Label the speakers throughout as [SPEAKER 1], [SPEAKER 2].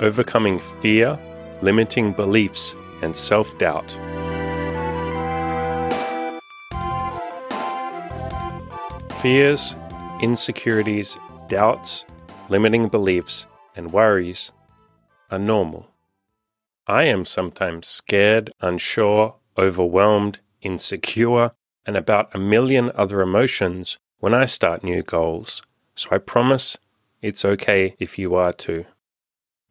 [SPEAKER 1] overcoming fear, limiting beliefs, and self doubt. Fears, insecurities, doubts, limiting beliefs, and worries are normal. I am sometimes scared, unsure, overwhelmed, insecure, and about a million other emotions when I start new goals, so I promise it's okay if you are too.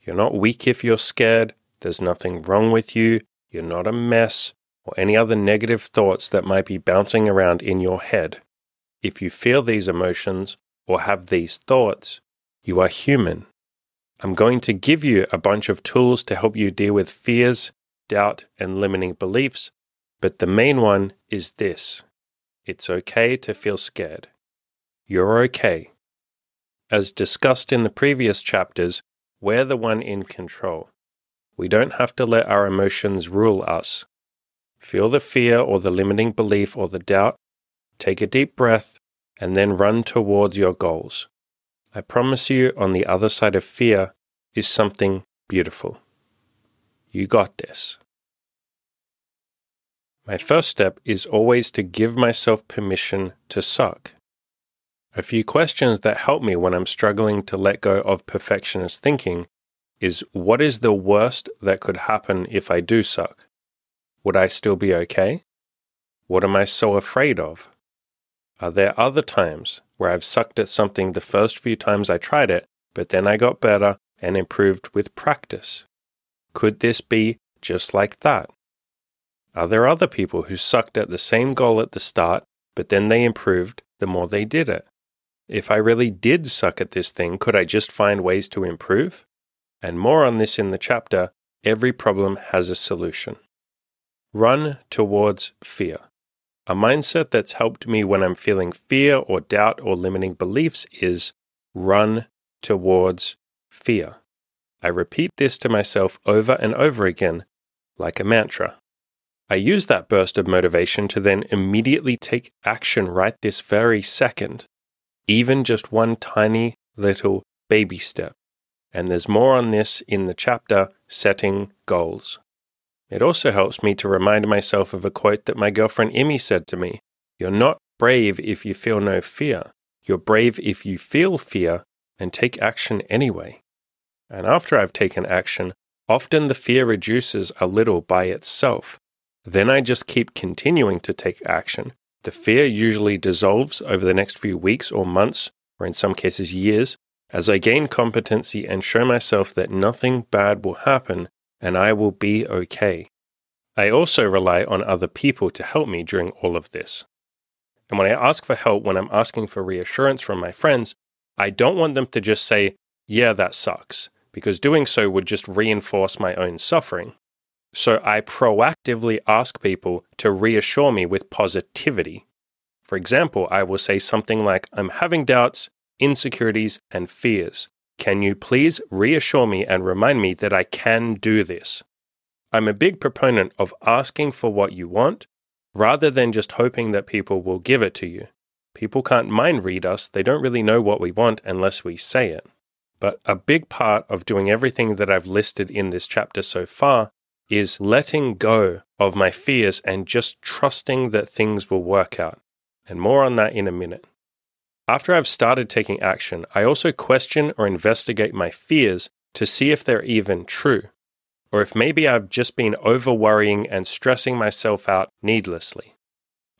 [SPEAKER 1] You're not weak if you're scared, there's nothing wrong with you, you're not a mess, or any other negative thoughts that might be bouncing around in your head. If you feel these emotions or have these thoughts, you are human. I'm going to give you a bunch of tools to help you deal with fears, doubt, and limiting beliefs, but the main one is this it's okay to feel scared. You're okay. As discussed in the previous chapters, we're the one in control. We don't have to let our emotions rule us. Feel the fear or the limiting belief or the doubt, take a deep breath, and then run towards your goals. I promise you, on the other side of fear is something beautiful. You got this. My first step is always to give myself permission to suck. A few questions that help me when I'm struggling to let go of perfectionist thinking is what is the worst that could happen if I do suck? Would I still be okay? What am I so afraid of? Are there other times where I've sucked at something the first few times I tried it, but then I got better and improved with practice? Could this be just like that? Are there other people who sucked at the same goal at the start, but then they improved the more they did it? If I really did suck at this thing, could I just find ways to improve? And more on this in the chapter Every Problem Has a Solution. Run towards fear. A mindset that's helped me when I'm feeling fear or doubt or limiting beliefs is run towards fear. I repeat this to myself over and over again, like a mantra. I use that burst of motivation to then immediately take action right this very second, even just one tiny little baby step. And there's more on this in the chapter Setting Goals. It also helps me to remind myself of a quote that my girlfriend Emmy said to me You're not brave if you feel no fear. You're brave if you feel fear and take action anyway. And after I've taken action, often the fear reduces a little by itself then I just keep continuing to take action. The fear usually dissolves over the next few weeks or months, or in some cases years, as I gain competency and show myself that nothing bad will happen and I will be okay. I also rely on other people to help me during all of this. And when I ask for help, when I'm asking for reassurance from my friends, I don't want them to just say, yeah, that sucks, because doing so would just reinforce my own suffering. So I proactively ask people to reassure me with positivity. For example, I will say something like, I'm having doubts, insecurities, and fears. Can you please reassure me and remind me that I can do this? I'm a big proponent of asking for what you want rather than just hoping that people will give it to you. People can't mind read us, they don't really know what we want unless we say it. But a big part of doing everything that I've listed in this chapter so far is letting go of my fears and just trusting that things will work out. And more on that in a minute. After I've started taking action, I also question or investigate my fears to see if they're even true, or if maybe I've just been over worrying and stressing myself out needlessly.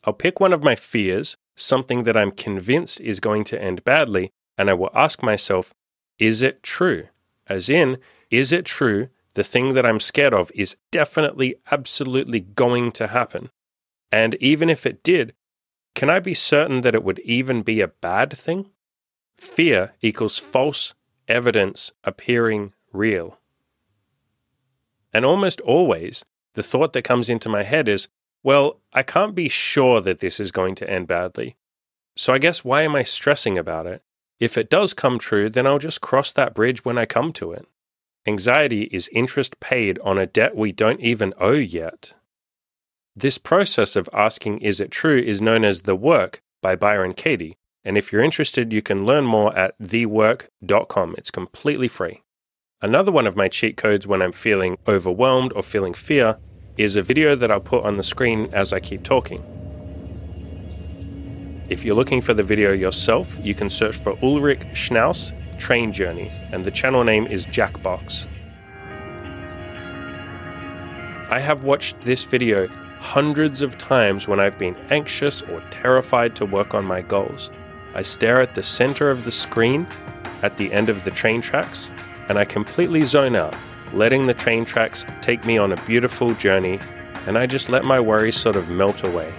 [SPEAKER 1] I'll pick one of my fears, something that I'm convinced is going to end badly, and I will ask myself, is it true? As in, is it true the thing that I'm scared of is definitely, absolutely going to happen. And even if it did, can I be certain that it would even be a bad thing? Fear equals false evidence appearing real. And almost always, the thought that comes into my head is, well, I can't be sure that this is going to end badly. So I guess why am I stressing about it? If it does come true, then I'll just cross that bridge when I come to it. Anxiety is interest paid on a debt we don't even owe yet. This process of asking, is it true, is known as The Work by Byron Katie. And if you're interested, you can learn more at thework.com. It's completely free. Another one of my cheat codes when I'm feeling overwhelmed or feeling fear is a video that I'll put on the screen as I keep talking. If you're looking for the video yourself, you can search for Ulrich Schnauss Train Journey, and the channel name is Jackbox. I have watched this video hundreds of times when I've been anxious or terrified to work on my goals. I stare at the center of the screen at the end of the train tracks, and I completely zone out, letting the train tracks take me on a beautiful journey, and I just let my worries sort of melt away.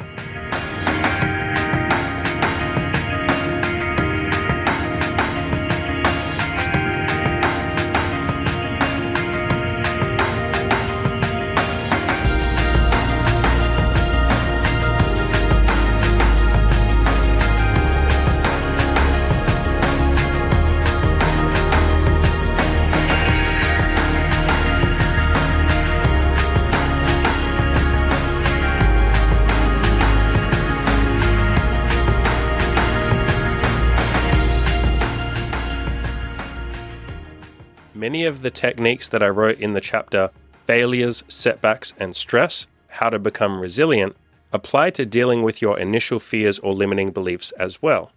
[SPEAKER 1] Many of the techniques that I wrote in the chapter Failures, Setbacks, and Stress How to Become Resilient apply to dealing with your initial fears or limiting beliefs as well.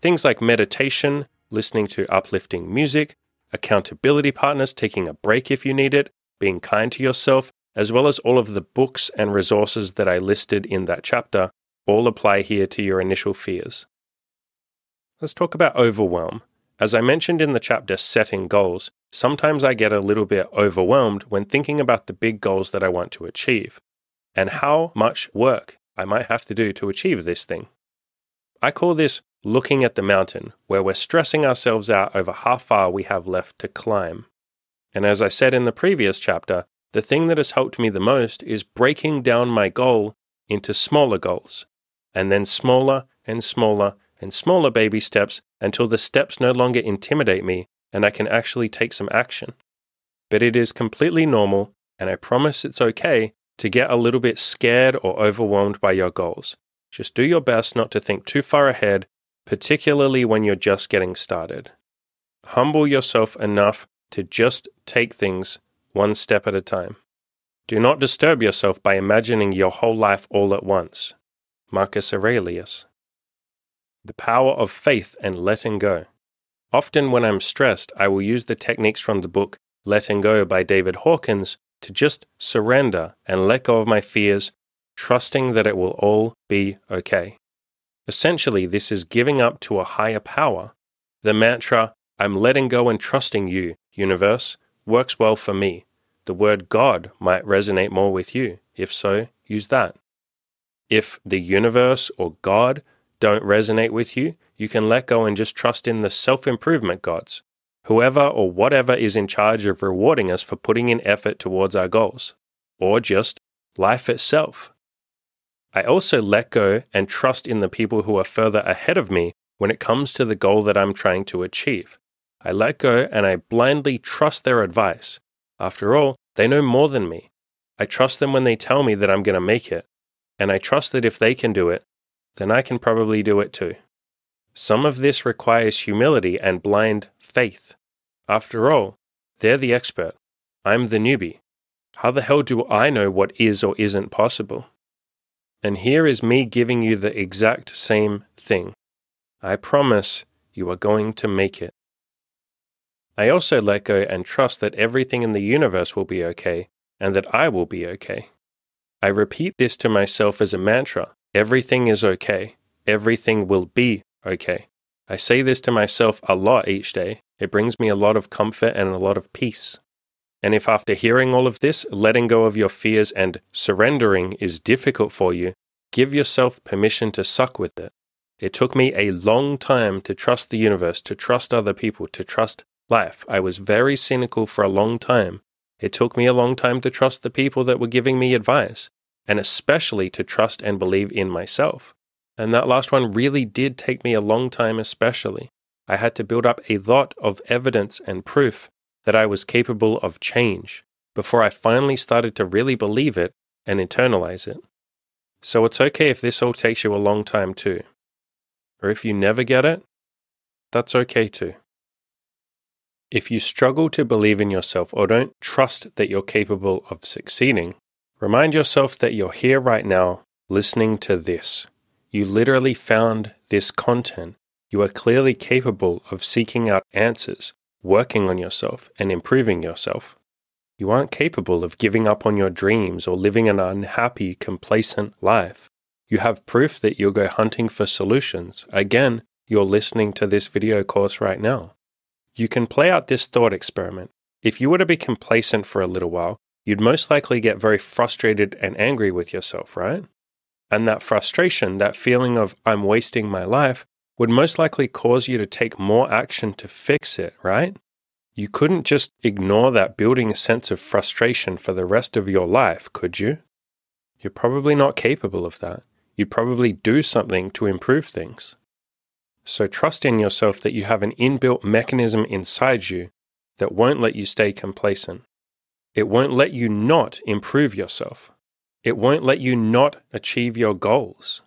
[SPEAKER 1] Things like meditation, listening to uplifting music, accountability partners, taking a break if you need it, being kind to yourself, as well as all of the books and resources that I listed in that chapter, all apply here to your initial fears. Let's talk about overwhelm. As I mentioned in the chapter Setting Goals, sometimes I get a little bit overwhelmed when thinking about the big goals that I want to achieve and how much work I might have to do to achieve this thing. I call this looking at the mountain, where we're stressing ourselves out over how far we have left to climb. And as I said in the previous chapter, the thing that has helped me the most is breaking down my goal into smaller goals, and then smaller and smaller and smaller baby steps until the steps no longer intimidate me and I can actually take some action. But it is completely normal, and I promise it's okay to get a little bit scared or overwhelmed by your goals. Just do your best not to think too far ahead, particularly when you're just getting started. Humble yourself enough to just take things one step at a time. Do not disturb yourself by imagining your whole life all at once. Marcus Aurelius. The power of faith and letting go. Often, when I'm stressed, I will use the techniques from the book Letting Go by David Hawkins to just surrender and let go of my fears, trusting that it will all be okay. Essentially, this is giving up to a higher power. The mantra, I'm letting go and trusting you, universe, works well for me. The word God might resonate more with you. If so, use that. If the universe or God don't resonate with you, you can let go and just trust in the self improvement gods, whoever or whatever is in charge of rewarding us for putting in effort towards our goals, or just life itself. I also let go and trust in the people who are further ahead of me when it comes to the goal that I'm trying to achieve. I let go and I blindly trust their advice. After all, they know more than me. I trust them when they tell me that I'm going to make it, and I trust that if they can do it, then I can probably do it too. Some of this requires humility and blind faith. After all, they're the expert. I'm the newbie. How the hell do I know what is or isn't possible? And here is me giving you the exact same thing. I promise you are going to make it. I also let go and trust that everything in the universe will be okay and that I will be okay. I repeat this to myself as a mantra Everything is okay. Everything will be okay. I say this to myself a lot each day. It brings me a lot of comfort and a lot of peace. And if after hearing all of this, letting go of your fears and surrendering is difficult for you, give yourself permission to suck with it. It took me a long time to trust the universe, to trust other people, to trust life. I was very cynical for a long time. It took me a long time to trust the people that were giving me advice and especially to trust and believe in myself. And that last one really did take me a long time, especially. I had to build up a lot of evidence and proof that I was capable of change before I finally started to really believe it and internalize it. So it's okay if this all takes you a long time too. Or if you never get it, that's okay too. If you struggle to believe in yourself or don't trust that you're capable of succeeding, remind yourself that you're here right now listening to this. You literally found this content. You are clearly capable of seeking out answers, working on yourself, and improving yourself. You aren't capable of giving up on your dreams or living an unhappy, complacent life. You have proof that you'll go hunting for solutions. Again, you're listening to this video course right now. You can play out this thought experiment. If you were to be complacent for a little while, you'd most likely get very frustrated and angry with yourself, right? And that frustration, that feeling of I'm wasting my life, would most likely cause you to take more action to fix it, right? You couldn't just ignore that building a sense of frustration for the rest of your life, could you? You're probably not capable of that. You'd probably do something to improve things. So trust in yourself that you have an inbuilt mechanism inside you that won't let you stay complacent. It won't let you not improve yourself. It won't let you not achieve your goals.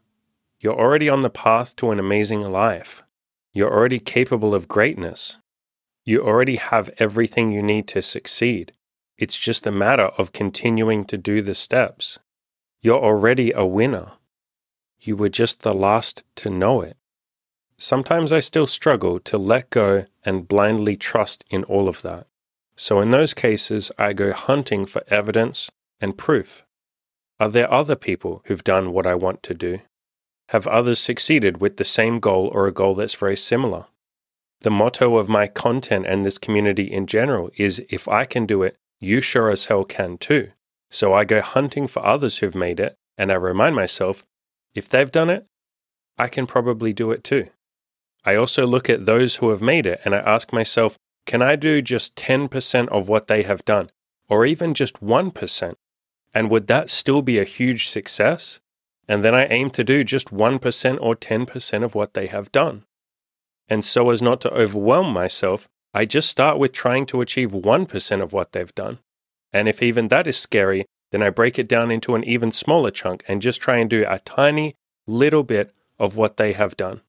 [SPEAKER 1] You're already on the path to an amazing life. You're already capable of greatness. You already have everything you need to succeed. It's just a matter of continuing to do the steps. You're already a winner. You were just the last to know it. Sometimes I still struggle to let go and blindly trust in all of that. So in those cases, I go hunting for evidence and proof. Are there other people who've done what I want to do? Have others succeeded with the same goal or a goal that's very similar? The motto of my content and this community in general is if I can do it, you sure as hell can too. So I go hunting for others who've made it, and I remind myself if they've done it, I can probably do it too. I also look at those who have made it and I ask myself, can I do just 10% of what they have done, or even just 1%? And would that still be a huge success? And then I aim to do just 1% or 10% of what they have done. And so as not to overwhelm myself, I just start with trying to achieve 1% of what they've done. And if even that is scary, then I break it down into an even smaller chunk and just try and do a tiny little bit of what they have done.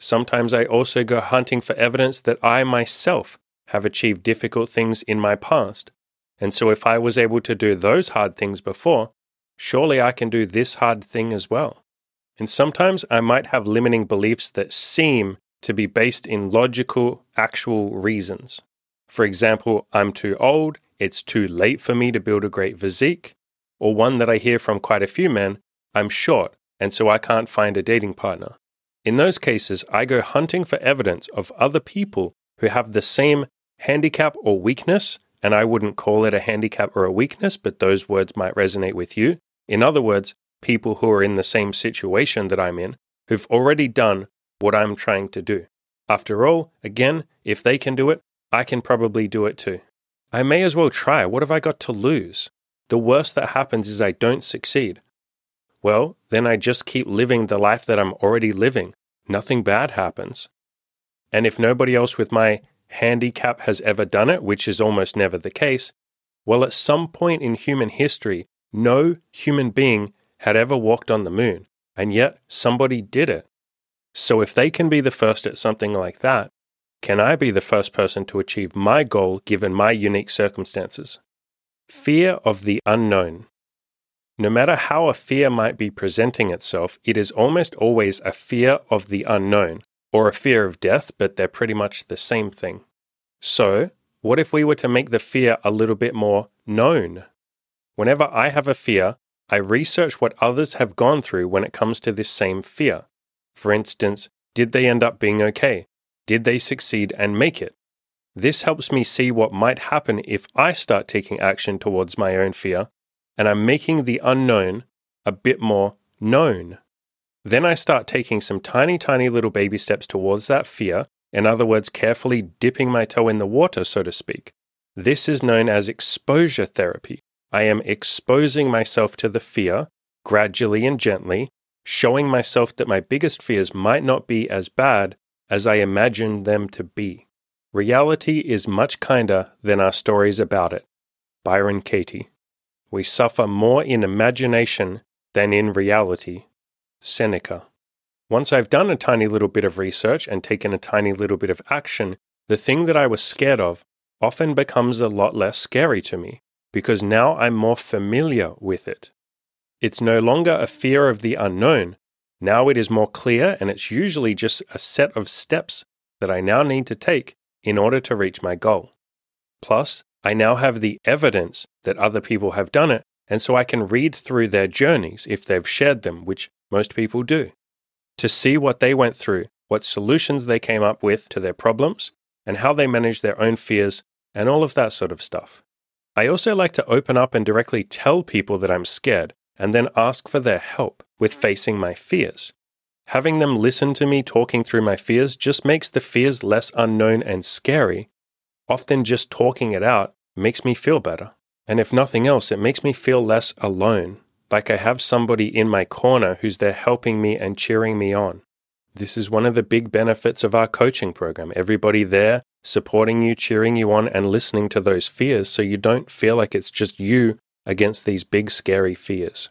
[SPEAKER 1] Sometimes I also go hunting for evidence that I myself have achieved difficult things in my past. And so if I was able to do those hard things before, surely I can do this hard thing as well. And sometimes I might have limiting beliefs that seem to be based in logical, actual reasons. For example, I'm too old, it's too late for me to build a great physique, or one that I hear from quite a few men, I'm short, and so I can't find a dating partner. In those cases, I go hunting for evidence of other people who have the same handicap or weakness, and I wouldn't call it a handicap or a weakness, but those words might resonate with you. In other words, people who are in the same situation that I'm in, who've already done what I'm trying to do. After all, again, if they can do it, I can probably do it too. I may as well try. What have I got to lose? The worst that happens is I don't succeed. Well, then I just keep living the life that I'm already living. Nothing bad happens. And if nobody else with my handicap has ever done it, which is almost never the case, well, at some point in human history, no human being had ever walked on the moon, and yet somebody did it. So if they can be the first at something like that, can I be the first person to achieve my goal given my unique circumstances? Fear of the unknown. No matter how a fear might be presenting itself, it is almost always a fear of the unknown, or a fear of death, but they're pretty much the same thing. So, what if we were to make the fear a little bit more known? Whenever I have a fear, I research what others have gone through when it comes to this same fear. For instance, did they end up being okay? Did they succeed and make it? This helps me see what might happen if I start taking action towards my own fear and I'm making the unknown a bit more known. Then I start taking some tiny, tiny little baby steps towards that fear, in other words, carefully dipping my toe in the water, so to speak. This is known as exposure therapy. I am exposing myself to the fear gradually and gently, showing myself that my biggest fears might not be as bad as I imagined them to be. Reality is much kinder than our stories about it. Byron Katie. We suffer more in imagination than in reality. Seneca. Once I've done a tiny little bit of research and taken a tiny little bit of action, the thing that I was scared of often becomes a lot less scary to me because now I'm more familiar with it. It's no longer a fear of the unknown. Now it is more clear, and it's usually just a set of steps that I now need to take in order to reach my goal. Plus, I now have the evidence that other people have done it, and so I can read through their journeys if they've shared them, which most people do, to see what they went through, what solutions they came up with to their problems, and how they managed their own fears, and all of that sort of stuff. I also like to open up and directly tell people that I'm scared and then ask for their help with facing my fears. Having them listen to me talking through my fears just makes the fears less unknown and scary. Often just talking it out makes me feel better. And if nothing else, it makes me feel less alone, like I have somebody in my corner who's there helping me and cheering me on. This is one of the big benefits of our coaching program. Everybody there supporting you, cheering you on, and listening to those fears so you don't feel like it's just you against these big, scary fears.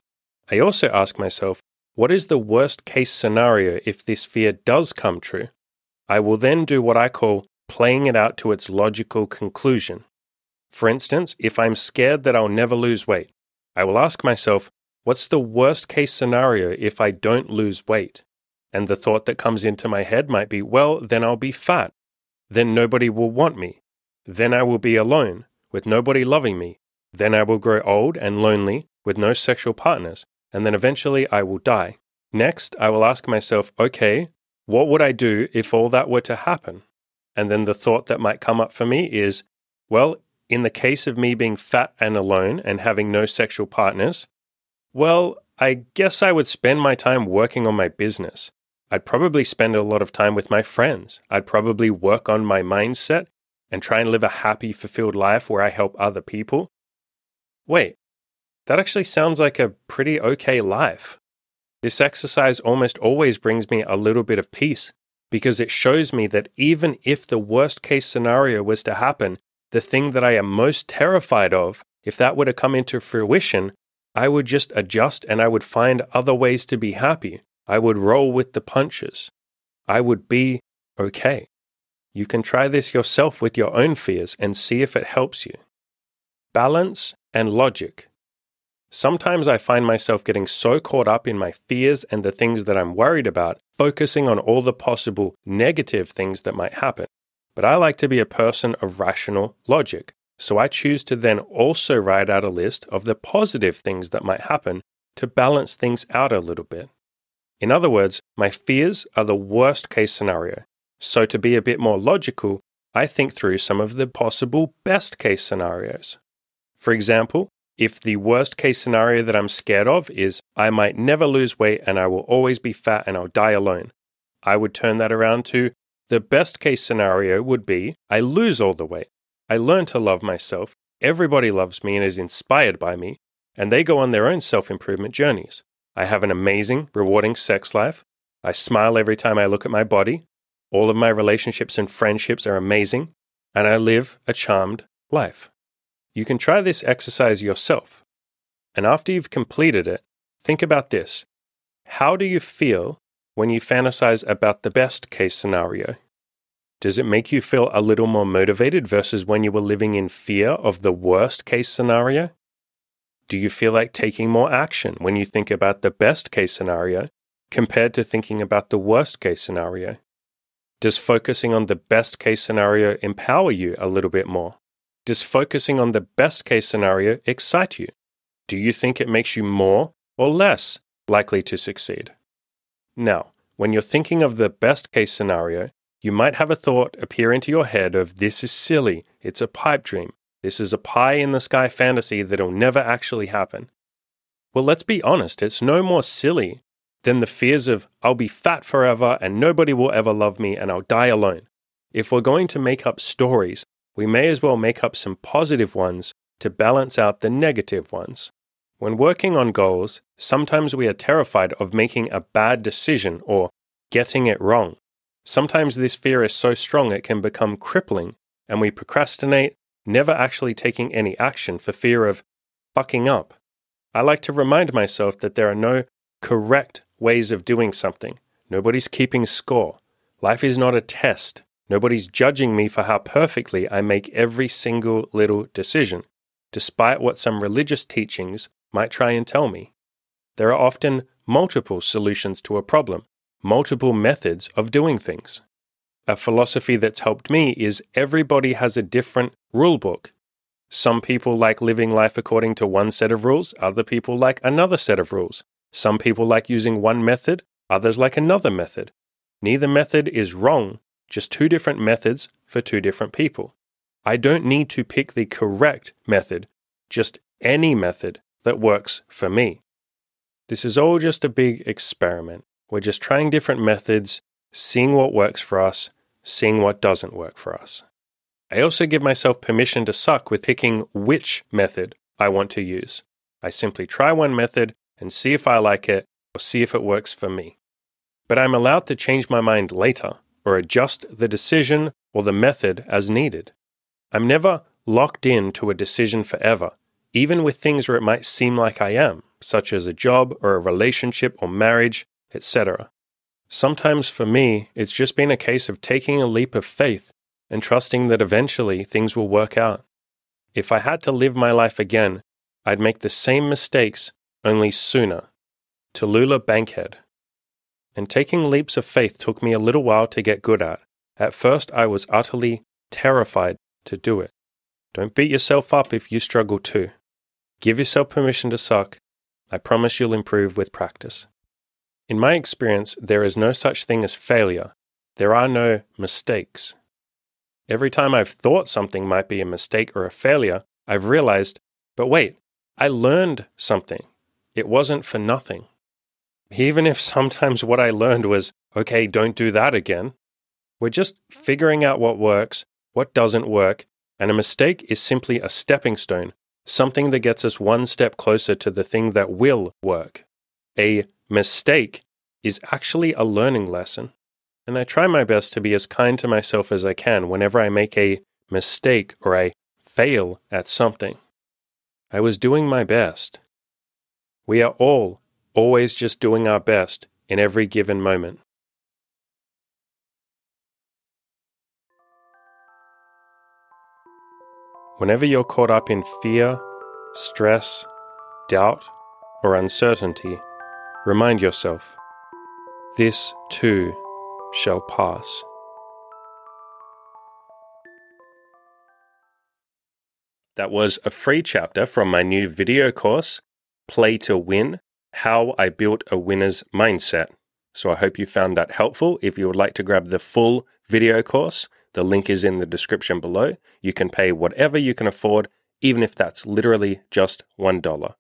[SPEAKER 1] I also ask myself, what is the worst case scenario if this fear does come true? I will then do what I call playing it out to its logical conclusion. For instance, if I'm scared that I'll never lose weight, I will ask myself, what's the worst case scenario if I don't lose weight? And the thought that comes into my head might be, well, then I'll be fat. Then nobody will want me. Then I will be alone, with nobody loving me. Then I will grow old and lonely, with no sexual partners. And then eventually I will die. Next, I will ask myself, okay, what would I do if all that were to happen? And then the thought that might come up for me is, well, in the case of me being fat and alone and having no sexual partners, well, I guess I would spend my time working on my business. I'd probably spend a lot of time with my friends. I'd probably work on my mindset and try and live a happy, fulfilled life where I help other people. Wait, that actually sounds like a pretty okay life. This exercise almost always brings me a little bit of peace because it shows me that even if the worst case scenario was to happen, the thing that I am most terrified of, if that were to come into fruition, I would just adjust and I would find other ways to be happy. I would roll with the punches. I would be okay. You can try this yourself with your own fears and see if it helps you. Balance and logic. Sometimes I find myself getting so caught up in my fears and the things that I'm worried about, focusing on all the possible negative things that might happen. But I like to be a person of rational logic, so I choose to then also write out a list of the positive things that might happen to balance things out a little bit. In other words, my fears are the worst case scenario. So, to be a bit more logical, I think through some of the possible best case scenarios. For example, if the worst case scenario that I'm scared of is I might never lose weight and I will always be fat and I'll die alone, I would turn that around to the best case scenario would be I lose all the weight. I learn to love myself, everybody loves me and is inspired by me, and they go on their own self improvement journeys. I have an amazing, rewarding sex life. I smile every time I look at my body. All of my relationships and friendships are amazing. And I live a charmed life. You can try this exercise yourself. And after you've completed it, think about this How do you feel when you fantasize about the best case scenario? Does it make you feel a little more motivated versus when you were living in fear of the worst case scenario? Do you feel like taking more action when you think about the best case scenario compared to thinking about the worst case scenario? Does focusing on the best case scenario empower you a little bit more? Does focusing on the best case scenario excite you? Do you think it makes you more or less likely to succeed? Now, when you're thinking of the best case scenario, you might have a thought appear into your head of this is silly, it's a pipe dream, this is a pie in the sky fantasy that'll never actually happen. Well, let's be honest, it's no more silly than the fears of I'll be fat forever and nobody will ever love me and I'll die alone. If we're going to make up stories, we may as well make up some positive ones to balance out the negative ones. When working on goals, sometimes we are terrified of making a bad decision or getting it wrong. Sometimes this fear is so strong it can become crippling, and we procrastinate never actually taking any action for fear of fucking up. I like to remind myself that there are no correct ways of doing something. Nobody's keeping score. Life is not a test. Nobody's judging me for how perfectly I make every single little decision, despite what some religious teachings might try and tell me. There are often multiple solutions to a problem, multiple methods of doing things. A philosophy that's helped me is everybody has a different rule book. Some people like living life according to one set of rules, other people like another set of rules. Some people like using one method, others like another method. Neither method is wrong, just two different methods for two different people. I don't need to pick the correct method, just any method that works for me. This is all just a big experiment. We're just trying different methods, seeing what works for us, seeing what doesn't work for us. I also give myself permission to suck with picking which method I want to use. I simply try one method and see if I like it or see if it works for me. But I'm allowed to change my mind later or adjust the decision or the method as needed. I'm never locked in to a decision forever, even with things where it might seem like I am, such as a job or a relationship or marriage, etc. Sometimes for me, it's just been a case of taking a leap of faith and trusting that eventually things will work out. If I had to live my life again, I'd make the same mistakes, only sooner. Tallulah Bankhead. And taking leaps of faith took me a little while to get good at. At first, I was utterly terrified to do it. Don't beat yourself up if you struggle too. Give yourself permission to suck. I promise you'll improve with practice. In my experience, there is no such thing as failure. There are no mistakes. Every time I've thought something might be a mistake or a failure, I've realized, but wait, I learned something. It wasn't for nothing. Even if sometimes what I learned was, okay, don't do that again, we're just figuring out what works, what doesn't work, and a mistake is simply a stepping stone, something that gets us one step closer to the thing that will work. A mistake is actually a learning lesson and I try my best to be as kind to myself as I can whenever I make a mistake or I fail at something. I was doing my best. We are all always just doing our best in every given moment. Whenever you're caught up in fear, stress, doubt, or uncertainty, remind yourself this too shall pass. That was a free chapter from my new video course, Play to Win How I Built a Winner's Mindset. So I hope you found that helpful. If you would like to grab the full video course, the link is in the description below. You can pay whatever you can afford, even if that's literally just $1.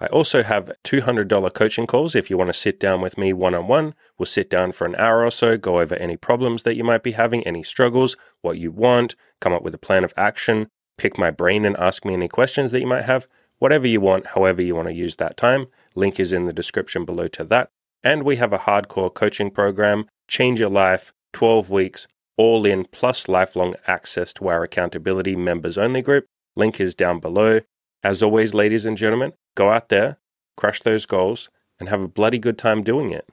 [SPEAKER 1] I also have $200 coaching calls if you want to sit down with me one on one. We'll sit down for an hour or so, go over any problems that you might be having, any struggles, what you want, come up with a plan of action, pick my brain and ask me any questions that you might have. Whatever you want, however you want to use that time. Link is in the description below to that. And we have a hardcore coaching program, Change Your Life, 12 weeks, all in, plus lifelong access to our accountability members only group. Link is down below. As always, ladies and gentlemen, Go out there, crush those goals, and have a bloody good time doing it.